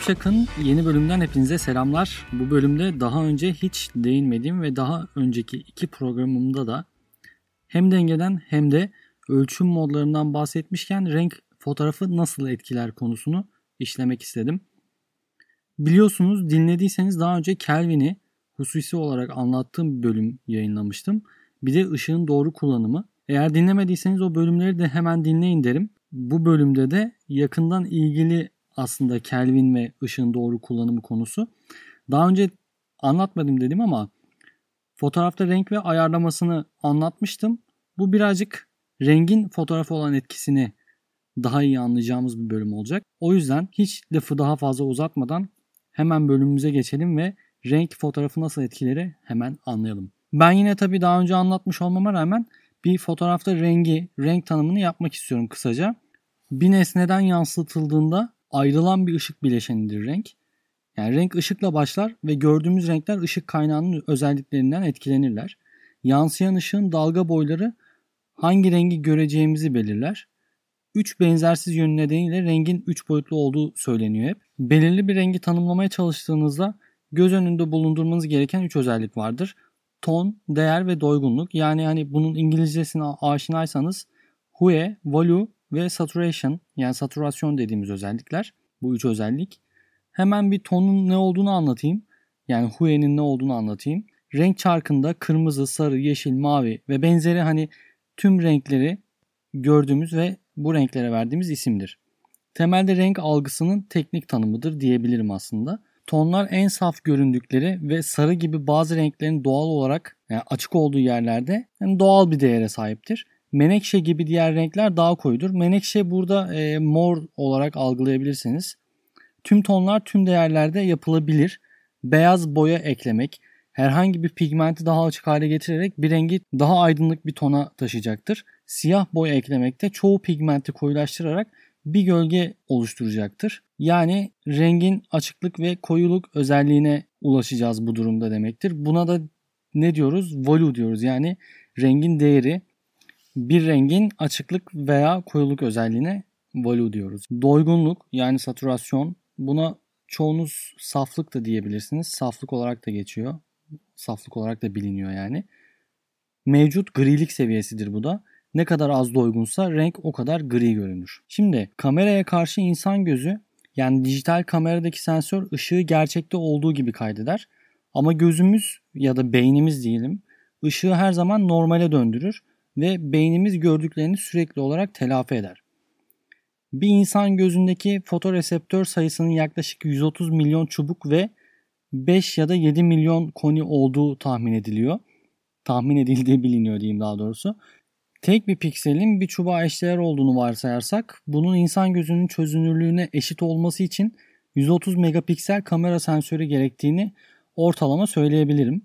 Şipşak'ın yeni bölümden hepinize selamlar. Bu bölümde daha önce hiç değinmediğim ve daha önceki iki programımda da hem dengeden hem de ölçüm modlarından bahsetmişken renk fotoğrafı nasıl etkiler konusunu işlemek istedim. Biliyorsunuz dinlediyseniz daha önce Kelvin'i hususi olarak anlattığım bir bölüm yayınlamıştım. Bir de ışığın doğru kullanımı. Eğer dinlemediyseniz o bölümleri de hemen dinleyin derim. Bu bölümde de yakından ilgili aslında Kelvin ve ışığın doğru kullanımı konusu. Daha önce anlatmadım dedim ama fotoğrafta renk ve ayarlamasını anlatmıştım. Bu birazcık rengin fotoğrafa olan etkisini daha iyi anlayacağımız bir bölüm olacak. O yüzden hiç lafı daha fazla uzatmadan hemen bölümümüze geçelim ve renk fotoğrafı nasıl etkileri hemen anlayalım. Ben yine tabii daha önce anlatmış olmama rağmen bir fotoğrafta rengi, renk tanımını yapmak istiyorum kısaca. Bir nesneden yansıtıldığında ayrılan bir ışık bileşenidir renk. Yani renk ışıkla başlar ve gördüğümüz renkler ışık kaynağının özelliklerinden etkilenirler. Yansıyan ışığın dalga boyları hangi rengi göreceğimizi belirler. Üç benzersiz yönü nedeniyle rengin üç boyutlu olduğu söyleniyor hep. Belirli bir rengi tanımlamaya çalıştığınızda göz önünde bulundurmanız gereken üç özellik vardır. Ton, değer ve doygunluk. Yani hani bunun İngilizcesine aşinaysanız hue, value ve saturation yani saturasyon dediğimiz özellikler. Bu üç özellik. Hemen bir tonun ne olduğunu anlatayım. Yani hue'nin ne olduğunu anlatayım. Renk çarkında kırmızı, sarı, yeşil, mavi ve benzeri hani tüm renkleri gördüğümüz ve bu renklere verdiğimiz isimdir. Temelde renk algısının teknik tanımıdır diyebilirim aslında. Tonlar en saf göründükleri ve sarı gibi bazı renklerin doğal olarak yani açık olduğu yerlerde yani doğal bir değere sahiptir. Menekşe gibi diğer renkler daha koyudur. Menekşe burada e, mor olarak algılayabilirsiniz. Tüm tonlar tüm değerlerde yapılabilir. Beyaz boya eklemek herhangi bir pigmenti daha açık hale getirerek bir rengi daha aydınlık bir tona taşıyacaktır. Siyah boya eklemekte çoğu pigmenti koyulaştırarak bir gölge oluşturacaktır. Yani rengin açıklık ve koyuluk özelliğine ulaşacağız bu durumda demektir. Buna da ne diyoruz? Volü diyoruz. Yani rengin değeri bir rengin açıklık veya koyuluk özelliğine value diyoruz. Doygunluk yani saturasyon buna çoğunuz saflık da diyebilirsiniz. Saflık olarak da geçiyor. Saflık olarak da biliniyor yani. Mevcut grilik seviyesidir bu da. Ne kadar az doygunsa renk o kadar gri görünür. Şimdi kameraya karşı insan gözü yani dijital kameradaki sensör ışığı gerçekte olduğu gibi kaydeder. Ama gözümüz ya da beynimiz diyelim ışığı her zaman normale döndürür ve beynimiz gördüklerini sürekli olarak telafi eder. Bir insan gözündeki fotoreseptör sayısının yaklaşık 130 milyon çubuk ve 5 ya da 7 milyon koni olduğu tahmin ediliyor. Tahmin edildiği biliniyor diyeyim daha doğrusu. Tek bir pikselin bir çubuğa eşdeğer olduğunu varsayarsak bunun insan gözünün çözünürlüğüne eşit olması için 130 megapiksel kamera sensörü gerektiğini ortalama söyleyebilirim.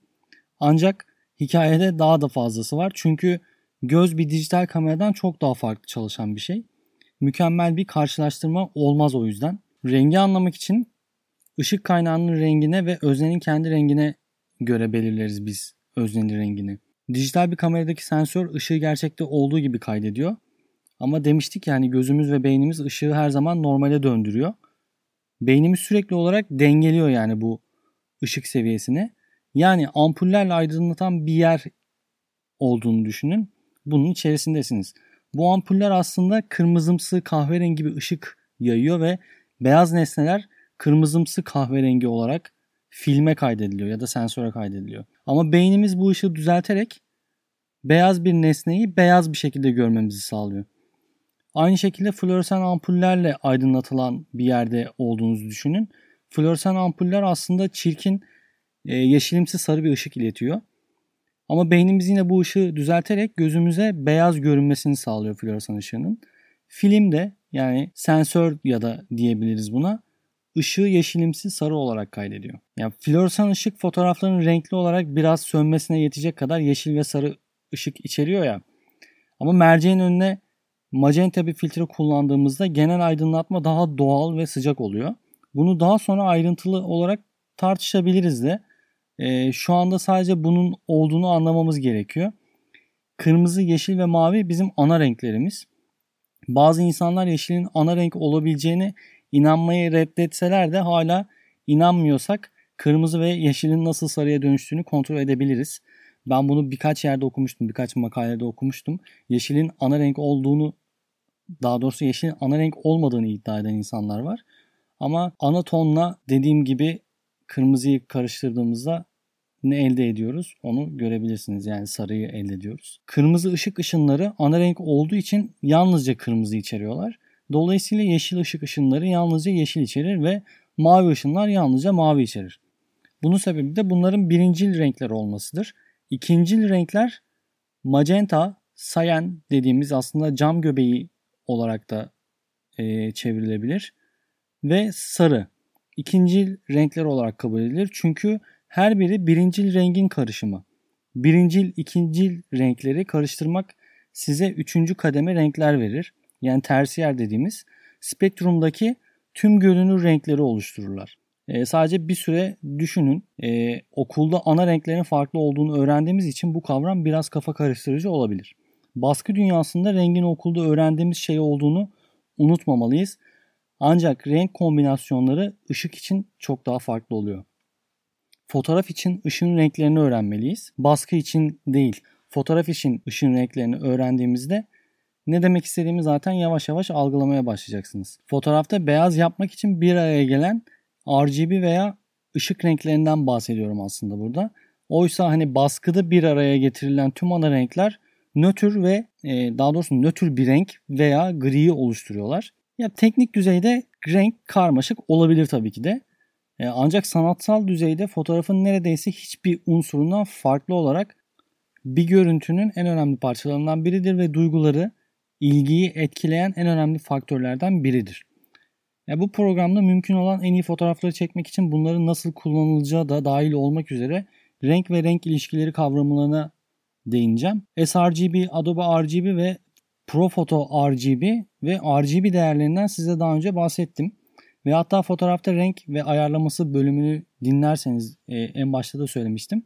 Ancak hikayede daha da fazlası var. Çünkü Göz bir dijital kameradan çok daha farklı çalışan bir şey. Mükemmel bir karşılaştırma olmaz o yüzden. Rengi anlamak için ışık kaynağının rengine ve öznenin kendi rengine göre belirleriz biz öznenin rengini. Dijital bir kameradaki sensör ışığı gerçekte olduğu gibi kaydediyor. Ama demiştik yani gözümüz ve beynimiz ışığı her zaman normale döndürüyor. Beynimiz sürekli olarak dengeliyor yani bu ışık seviyesini. Yani ampullerle aydınlatan bir yer olduğunu düşünün bunun içerisindesiniz. Bu ampuller aslında kırmızımsı kahverengi bir ışık yayıyor ve beyaz nesneler kırmızımsı kahverengi olarak filme kaydediliyor ya da sensöre kaydediliyor. Ama beynimiz bu ışığı düzelterek beyaz bir nesneyi beyaz bir şekilde görmemizi sağlıyor. Aynı şekilde floresan ampullerle aydınlatılan bir yerde olduğunuzu düşünün. Floresan ampuller aslında çirkin e, yeşilimsi sarı bir ışık iletiyor. Ama beynimiz yine bu ışığı düzelterek gözümüze beyaz görünmesini sağlıyor floresan ışığının. Film de yani sensör ya da diyebiliriz buna ışığı yeşilimsi sarı olarak kaydediyor. Yani floresan ışık fotoğrafların renkli olarak biraz sönmesine yetecek kadar yeşil ve sarı ışık içeriyor ya. Ama merceğin önüne magenta bir filtre kullandığımızda genel aydınlatma daha doğal ve sıcak oluyor. Bunu daha sonra ayrıntılı olarak tartışabiliriz de. E, şu anda sadece bunun olduğunu anlamamız gerekiyor. Kırmızı, yeşil ve mavi bizim ana renklerimiz. Bazı insanlar yeşilin ana renk olabileceğini inanmayı reddetseler de hala inanmıyorsak kırmızı ve yeşilin nasıl sarıya dönüştüğünü kontrol edebiliriz. Ben bunu birkaç yerde okumuştum, birkaç makalede okumuştum. Yeşilin ana renk olduğunu, daha doğrusu yeşilin ana renk olmadığını iddia eden insanlar var. Ama ana tonla dediğim gibi kırmızıyı karıştırdığımızda ne elde ediyoruz onu görebilirsiniz. Yani sarıyı elde ediyoruz. Kırmızı ışık ışınları ana renk olduğu için yalnızca kırmızı içeriyorlar. Dolayısıyla yeşil ışık ışınları yalnızca yeşil içerir ve mavi ışınlar yalnızca mavi içerir. Bunun sebebi de bunların birincil renkler olmasıdır. İkincil renkler magenta, sayen dediğimiz aslında cam göbeği olarak da e, çevrilebilir. Ve sarı. İkincil renkler olarak kabul edilir. Çünkü her biri birincil rengin karışımı. Birincil, ikincil renkleri karıştırmak size üçüncü kademe renkler verir. Yani tersiyer dediğimiz spektrumdaki tüm görünür renkleri oluştururlar. E, sadece bir süre düşünün. E, okulda ana renklerin farklı olduğunu öğrendiğimiz için bu kavram biraz kafa karıştırıcı olabilir. Baskı dünyasında rengin okulda öğrendiğimiz şey olduğunu unutmamalıyız. Ancak renk kombinasyonları ışık için çok daha farklı oluyor. Fotoğraf için ışın renklerini öğrenmeliyiz. Baskı için değil. Fotoğraf için ışın renklerini öğrendiğimizde ne demek istediğimi zaten yavaş yavaş algılamaya başlayacaksınız. Fotoğrafta beyaz yapmak için bir araya gelen RGB veya ışık renklerinden bahsediyorum aslında burada. Oysa hani baskıda bir araya getirilen tüm ana renkler nötr ve e, daha doğrusu nötr bir renk veya griyi oluşturuyorlar. Ya teknik düzeyde renk karmaşık olabilir tabii ki de. E, ancak sanatsal düzeyde fotoğrafın neredeyse hiçbir unsurundan farklı olarak bir görüntünün en önemli parçalarından biridir ve duyguları, ilgiyi etkileyen en önemli faktörlerden biridir. Ya bu programda mümkün olan en iyi fotoğrafları çekmek için bunların nasıl kullanılacağı da dahil olmak üzere renk ve renk ilişkileri kavramlarına değineceğim. sRGB, Adobe RGB ve Profoto RGB ve RGB değerlerinden size daha önce bahsettim. Ve hatta fotoğrafta renk ve ayarlaması bölümünü dinlerseniz e, en başta da söylemiştim.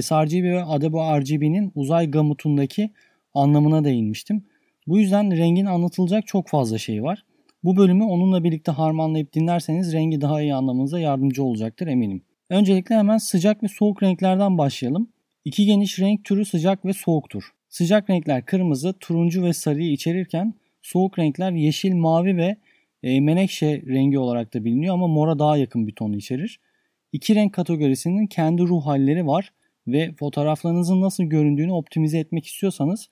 sRGB ve Adobe RGB'nin uzay gamutundaki anlamına değinmiştim. Bu yüzden rengin anlatılacak çok fazla şey var. Bu bölümü onunla birlikte harmanlayıp dinlerseniz rengi daha iyi anlamanıza yardımcı olacaktır eminim. Öncelikle hemen sıcak ve soğuk renklerden başlayalım. İki geniş renk türü sıcak ve soğuktur. Sıcak renkler kırmızı, turuncu ve sarıyı içerirken soğuk renkler yeşil, mavi ve e, menekşe rengi olarak da biliniyor ama mora daha yakın bir tonu içerir. İki renk kategorisinin kendi ruh halleri var ve fotoğraflarınızın nasıl göründüğünü optimize etmek istiyorsanız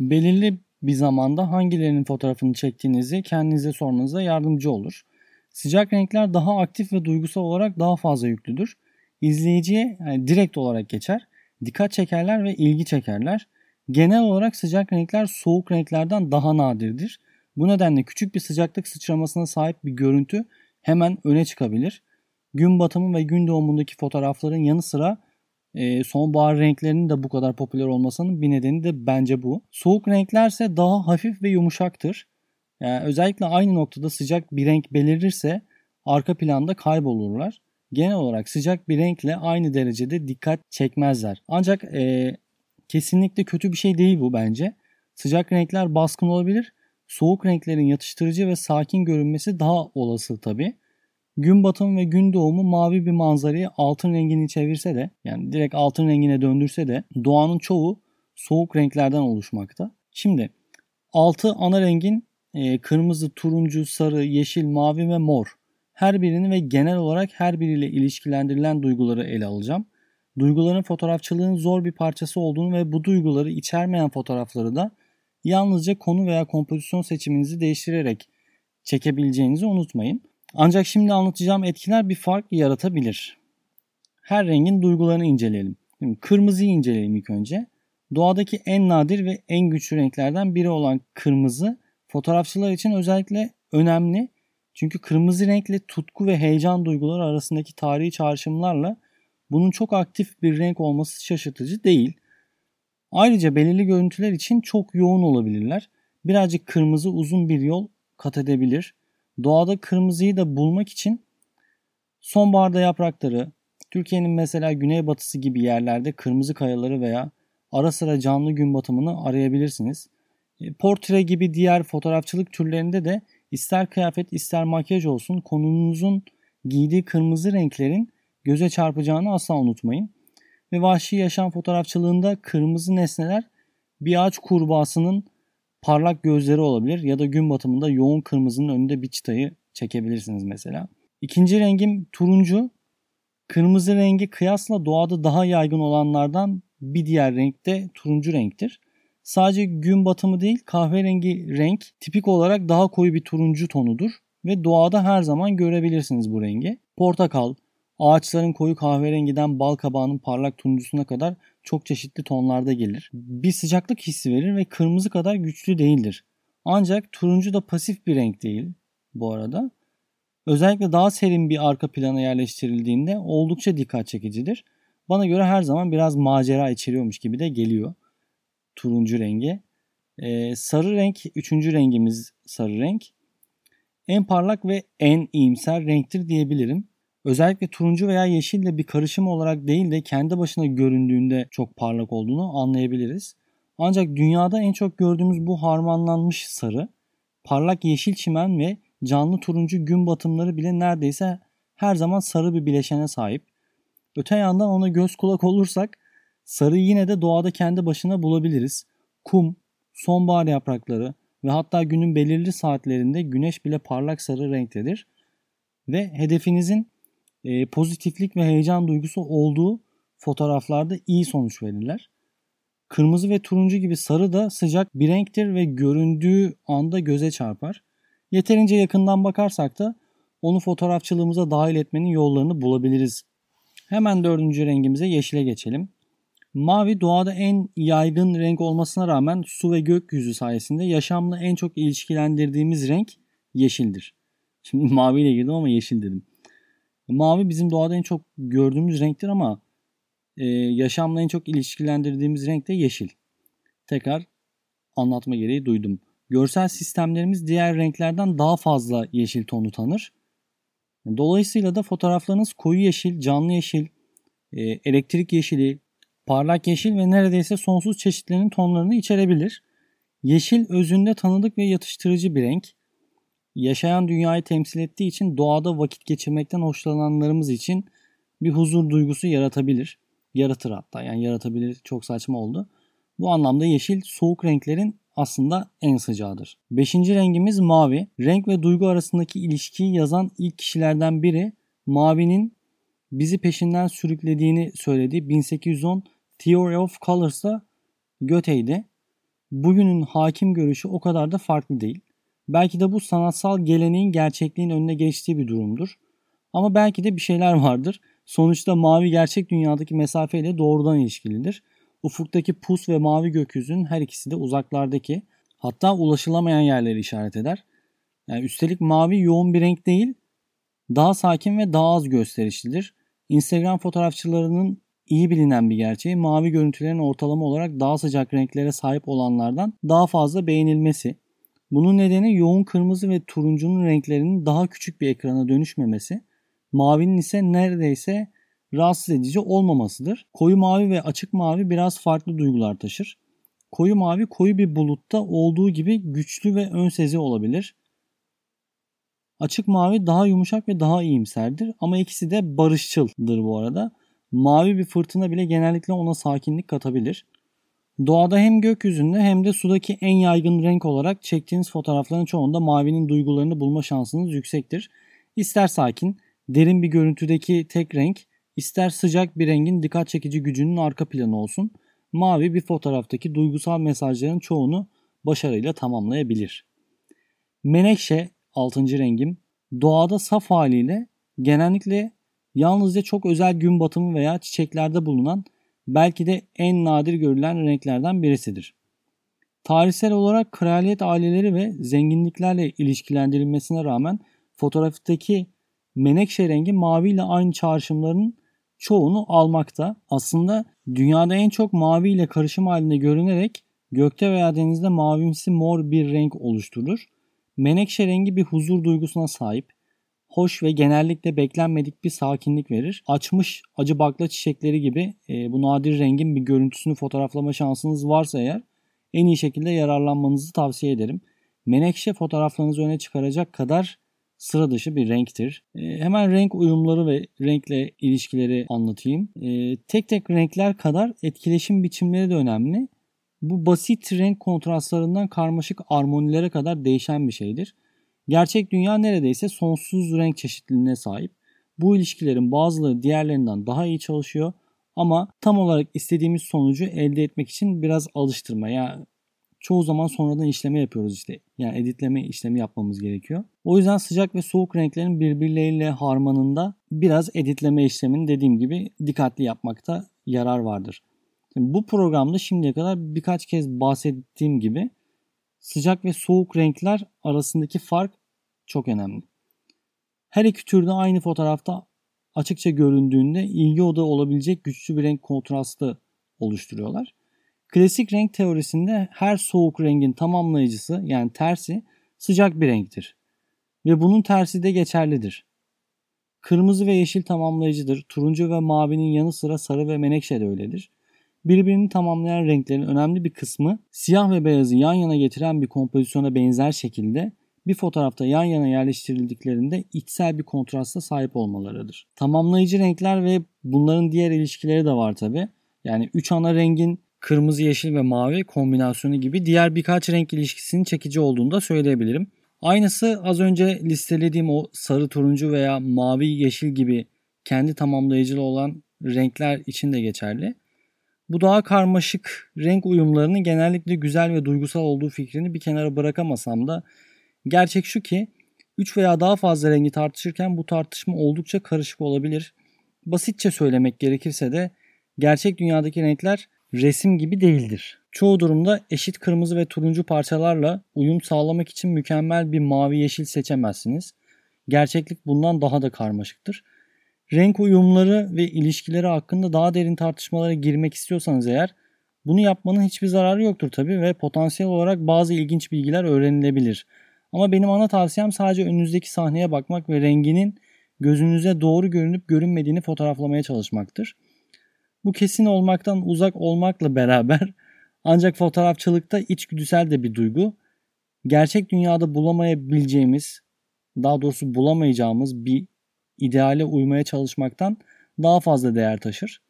belirli bir zamanda hangilerinin fotoğrafını çektiğinizi kendinize sormanıza yardımcı olur. Sıcak renkler daha aktif ve duygusal olarak daha fazla yüklüdür. İzleyiciye yani direkt olarak geçer. Dikkat çekerler ve ilgi çekerler. Genel olarak sıcak renkler soğuk renklerden daha nadirdir. Bu nedenle küçük bir sıcaklık sıçramasına sahip bir görüntü hemen öne çıkabilir. Gün batımı ve gün doğumundaki fotoğrafların yanı sıra e, sonbahar renklerinin de bu kadar popüler olmasının bir nedeni de bence bu. Soğuk renklerse daha hafif ve yumuşaktır. Yani özellikle aynı noktada sıcak bir renk belirirse arka planda kaybolurlar. Genel olarak sıcak bir renkle aynı derecede dikkat çekmezler. Ancak e, kesinlikle kötü bir şey değil bu bence. Sıcak renkler baskın olabilir. Soğuk renklerin yatıştırıcı ve sakin görünmesi daha olası tabii. Gün batımı ve gün doğumu mavi bir manzarayı altın rengini çevirse de yani direkt altın rengine döndürse de doğanın çoğu soğuk renklerden oluşmakta. Şimdi altı ana rengin e, kırmızı, turuncu, sarı, yeşil, mavi ve mor her birini ve genel olarak her biriyle ilişkilendirilen duyguları ele alacağım. Duyguların fotoğrafçılığın zor bir parçası olduğunu ve bu duyguları içermeyen fotoğrafları da yalnızca konu veya kompozisyon seçiminizi değiştirerek çekebileceğinizi unutmayın. Ancak şimdi anlatacağım etkiler bir fark yaratabilir. Her rengin duygularını inceleyelim. Şimdi kırmızıyı inceleyelim ilk önce. Doğadaki en nadir ve en güçlü renklerden biri olan kırmızı fotoğrafçılar için özellikle önemli. Çünkü kırmızı renkle tutku ve heyecan duyguları arasındaki tarihi çağrışımlarla bunun çok aktif bir renk olması şaşırtıcı değil. Ayrıca belirli görüntüler için çok yoğun olabilirler. Birazcık kırmızı uzun bir yol kat edebilir. Doğada kırmızıyı da bulmak için sonbaharda yaprakları, Türkiye'nin mesela güneybatısı gibi yerlerde kırmızı kayaları veya ara sıra canlı gün batımını arayabilirsiniz. E, portre gibi diğer fotoğrafçılık türlerinde de İster kıyafet ister makyaj olsun konunuzun giydiği kırmızı renklerin göze çarpacağını asla unutmayın. Ve vahşi yaşam fotoğrafçılığında kırmızı nesneler bir ağaç kurbağasının parlak gözleri olabilir ya da gün batımında yoğun kırmızının önünde bir çıtayı çekebilirsiniz mesela. İkinci rengim turuncu. Kırmızı rengi kıyasla doğada daha yaygın olanlardan bir diğer renk de turuncu renktir. Sadece gün batımı değil kahverengi renk tipik olarak daha koyu bir turuncu tonudur ve doğada her zaman görebilirsiniz bu rengi. Portakal, ağaçların koyu kahverengiden bal kabağının parlak turuncusuna kadar çok çeşitli tonlarda gelir. Bir sıcaklık hissi verir ve kırmızı kadar güçlü değildir. Ancak turuncu da pasif bir renk değil bu arada. Özellikle daha serin bir arka plana yerleştirildiğinde oldukça dikkat çekicidir. Bana göre her zaman biraz macera içeriyormuş gibi de geliyor turuncu rengi. Ee, sarı renk üçüncü rengimiz sarı renk. En parlak ve en iyimser renktir diyebilirim. Özellikle turuncu veya yeşille bir karışım olarak değil de kendi başına göründüğünde çok parlak olduğunu anlayabiliriz. Ancak dünyada en çok gördüğümüz bu harmanlanmış sarı, parlak yeşil çimen ve canlı turuncu gün batımları bile neredeyse her zaman sarı bir bileşene sahip. Öte yandan ona göz kulak olursak sarıyı yine de doğada kendi başına bulabiliriz. Kum, sonbahar yaprakları ve hatta günün belirli saatlerinde güneş bile parlak sarı renktedir. Ve hedefinizin e, pozitiflik ve heyecan duygusu olduğu fotoğraflarda iyi sonuç verirler. Kırmızı ve turuncu gibi sarı da sıcak bir renktir ve göründüğü anda göze çarpar. Yeterince yakından bakarsak da onu fotoğrafçılığımıza dahil etmenin yollarını bulabiliriz. Hemen dördüncü rengimize yeşile geçelim. Mavi doğada en yaygın renk olmasına rağmen su ve gökyüzü sayesinde yaşamla en çok ilişkilendirdiğimiz renk yeşildir. Şimdi mavi ile girdim ama yeşil dedim. Mavi bizim doğada en çok gördüğümüz renktir ama e, yaşamla en çok ilişkilendirdiğimiz renk de yeşil. Tekrar anlatma gereği duydum. Görsel sistemlerimiz diğer renklerden daha fazla yeşil tonu tanır. Dolayısıyla da fotoğraflarınız koyu yeşil, canlı yeşil, e, elektrik yeşili, parlak yeşil ve neredeyse sonsuz çeşitlerinin tonlarını içerebilir. Yeşil özünde tanıdık ve yatıştırıcı bir renk. Yaşayan dünyayı temsil ettiği için doğada vakit geçirmekten hoşlananlarımız için bir huzur duygusu yaratabilir. Yaratır hatta yani yaratabilir çok saçma oldu. Bu anlamda yeşil soğuk renklerin aslında en sıcağıdır. Beşinci rengimiz mavi. Renk ve duygu arasındaki ilişkiyi yazan ilk kişilerden biri mavinin bizi peşinden sürüklediğini söylediği 1810 Theory of Colors'ta Goethe'ydi. Bugünün hakim görüşü o kadar da farklı değil. Belki de bu sanatsal geleneğin gerçekliğin önüne geçtiği bir durumdur. Ama belki de bir şeyler vardır. Sonuçta mavi gerçek dünyadaki mesafeyle doğrudan ilişkilidir. Ufuktaki pus ve mavi gökyüzünün her ikisi de uzaklardaki hatta ulaşılamayan yerleri işaret eder. Yani üstelik mavi yoğun bir renk değil, daha sakin ve daha az gösterişlidir. Instagram fotoğrafçılarının iyi bilinen bir gerçeği mavi görüntülerin ortalama olarak daha sıcak renklere sahip olanlardan daha fazla beğenilmesi. Bunun nedeni yoğun kırmızı ve turuncunun renklerinin daha küçük bir ekrana dönüşmemesi, mavinin ise neredeyse rahatsız edici olmamasıdır. Koyu mavi ve açık mavi biraz farklı duygular taşır. Koyu mavi koyu bir bulutta olduğu gibi güçlü ve ön sezi olabilir. Açık mavi daha yumuşak ve daha iyimserdir ama ikisi de barışçıldır bu arada. Mavi bir fırtına bile genellikle ona sakinlik katabilir. Doğada hem gökyüzünde hem de sudaki en yaygın renk olarak çektiğiniz fotoğrafların çoğunda mavinin duygularını bulma şansınız yüksektir. İster sakin, derin bir görüntüdeki tek renk, ister sıcak bir rengin dikkat çekici gücünün arka planı olsun. Mavi bir fotoğraftaki duygusal mesajların çoğunu başarıyla tamamlayabilir. Menekşe 6. rengim doğada saf haliyle genellikle yalnızca çok özel gün batımı veya çiçeklerde bulunan belki de en nadir görülen renklerden birisidir. Tarihsel olarak kraliyet aileleri ve zenginliklerle ilişkilendirilmesine rağmen fotoğraftaki menekşe rengi mavi ile aynı çağrışımların çoğunu almakta. Aslında dünyada en çok mavi ile karışım halinde görünerek gökte veya denizde mavimsi mor bir renk oluşturur. Menekşe rengi bir huzur duygusuna sahip hoş ve genellikle beklenmedik bir sakinlik verir. Açmış acı bakla çiçekleri gibi e, bu nadir rengin bir görüntüsünü fotoğraflama şansınız varsa eğer en iyi şekilde yararlanmanızı tavsiye ederim. menekşe fotoğraflarınızı öne çıkaracak kadar sıra dışı bir renktir. E, hemen renk uyumları ve renkle ilişkileri anlatayım. E, tek tek renkler kadar etkileşim biçimleri de önemli. Bu basit renk kontrastlarından karmaşık armonilere kadar değişen bir şeydir. Gerçek dünya neredeyse sonsuz renk çeşitliliğine sahip. Bu ilişkilerin bazıları diğerlerinden daha iyi çalışıyor ama tam olarak istediğimiz sonucu elde etmek için biraz alıştırma. Yani çoğu zaman sonradan işleme yapıyoruz işte. Yani editleme işlemi yapmamız gerekiyor. O yüzden sıcak ve soğuk renklerin birbirleriyle harmanında biraz editleme işlemini dediğim gibi dikkatli yapmakta yarar vardır. Şimdi bu programda şimdiye kadar birkaç kez bahsettiğim gibi sıcak ve soğuk renkler arasındaki fark çok önemli. Her iki türde aynı fotoğrafta açıkça göründüğünde ilgi odağı olabilecek güçlü bir renk kontrastı oluşturuyorlar. Klasik renk teorisinde her soğuk rengin tamamlayıcısı yani tersi sıcak bir renktir. Ve bunun tersi de geçerlidir. Kırmızı ve yeşil tamamlayıcıdır. Turuncu ve mavinin yanı sıra sarı ve menekşe de öyledir. Birbirini tamamlayan renklerin önemli bir kısmı siyah ve beyazı yan yana getiren bir kompozisyona benzer şekilde bir fotoğrafta yan yana yerleştirildiklerinde içsel bir kontrasta sahip olmalarıdır. Tamamlayıcı renkler ve bunların diğer ilişkileri de var tabi. Yani 3 ana rengin kırmızı, yeşil ve mavi kombinasyonu gibi diğer birkaç renk ilişkisinin çekici olduğunu da söyleyebilirim. Aynısı az önce listelediğim o sarı, turuncu veya mavi, yeşil gibi kendi tamamlayıcılı olan renkler için de geçerli. Bu daha karmaşık renk uyumlarının genellikle güzel ve duygusal olduğu fikrini bir kenara bırakamasam da gerçek şu ki 3 veya daha fazla rengi tartışırken bu tartışma oldukça karışık olabilir. Basitçe söylemek gerekirse de gerçek dünyadaki renkler resim gibi değildir. Çoğu durumda eşit kırmızı ve turuncu parçalarla uyum sağlamak için mükemmel bir mavi yeşil seçemezsiniz. Gerçeklik bundan daha da karmaşıktır. Renk uyumları ve ilişkileri hakkında daha derin tartışmalara girmek istiyorsanız eğer bunu yapmanın hiçbir zararı yoktur tabi ve potansiyel olarak bazı ilginç bilgiler öğrenilebilir. Ama benim ana tavsiyem sadece önünüzdeki sahneye bakmak ve renginin gözünüze doğru görünüp görünmediğini fotoğraflamaya çalışmaktır. Bu kesin olmaktan uzak olmakla beraber ancak fotoğrafçılıkta içgüdüsel de bir duygu. Gerçek dünyada bulamayabileceğimiz, daha doğrusu bulamayacağımız bir ideale uymaya çalışmaktan daha fazla değer taşır.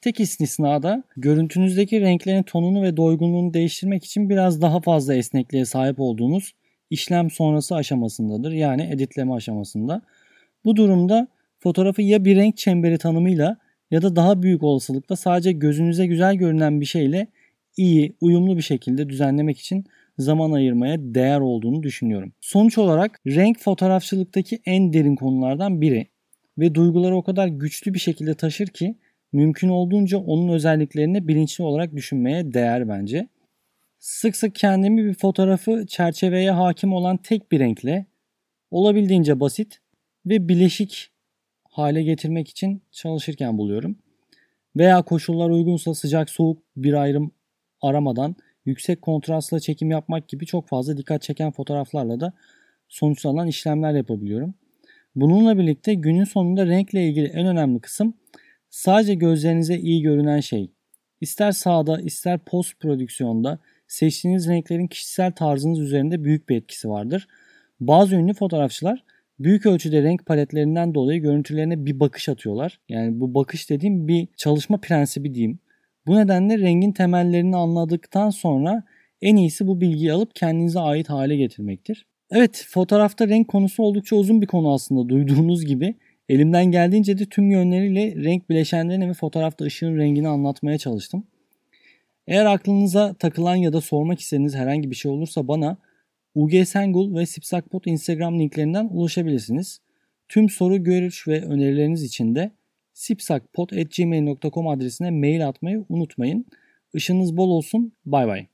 Tek istisnada görüntünüzdeki renklerin tonunu ve doygunluğunu değiştirmek için biraz daha fazla esnekliğe sahip olduğunuz işlem sonrası aşamasındadır. Yani editleme aşamasında. Bu durumda fotoğrafı ya bir renk çemberi tanımıyla ya da daha büyük olasılıkla sadece gözünüze güzel görünen bir şeyle iyi, uyumlu bir şekilde düzenlemek için zaman ayırmaya değer olduğunu düşünüyorum. Sonuç olarak renk fotoğrafçılıktaki en derin konulardan biri ve duyguları o kadar güçlü bir şekilde taşır ki mümkün olduğunca onun özelliklerini bilinçli olarak düşünmeye değer bence. Sık sık kendimi bir fotoğrafı çerçeveye hakim olan tek bir renkle olabildiğince basit ve bileşik hale getirmek için çalışırken buluyorum. Veya koşullar uygunsa sıcak soğuk bir ayrım aramadan yüksek kontrastla çekim yapmak gibi çok fazla dikkat çeken fotoğraflarla da sonuçlanan işlemler yapabiliyorum. Bununla birlikte günün sonunda renkle ilgili en önemli kısım sadece gözlerinize iyi görünen şey. İster sağda ister post prodüksiyonda seçtiğiniz renklerin kişisel tarzınız üzerinde büyük bir etkisi vardır. Bazı ünlü fotoğrafçılar büyük ölçüde renk paletlerinden dolayı görüntülerine bir bakış atıyorlar. Yani bu bakış dediğim bir çalışma prensibi diyeyim. Bu nedenle rengin temellerini anladıktan sonra en iyisi bu bilgiyi alıp kendinize ait hale getirmektir. Evet fotoğrafta renk konusu oldukça uzun bir konu aslında duyduğunuz gibi. Elimden geldiğince de tüm yönleriyle renk bileşenlerini ve fotoğrafta ışığın rengini anlatmaya çalıştım. Eğer aklınıza takılan ya da sormak istediğiniz herhangi bir şey olursa bana UG Sengul ve Sipsakpot Instagram linklerinden ulaşabilirsiniz. Tüm soru, görüş ve önerileriniz için de sipsakpot.gmail.com adresine mail atmayı unutmayın. Işınız bol olsun. Bay bay.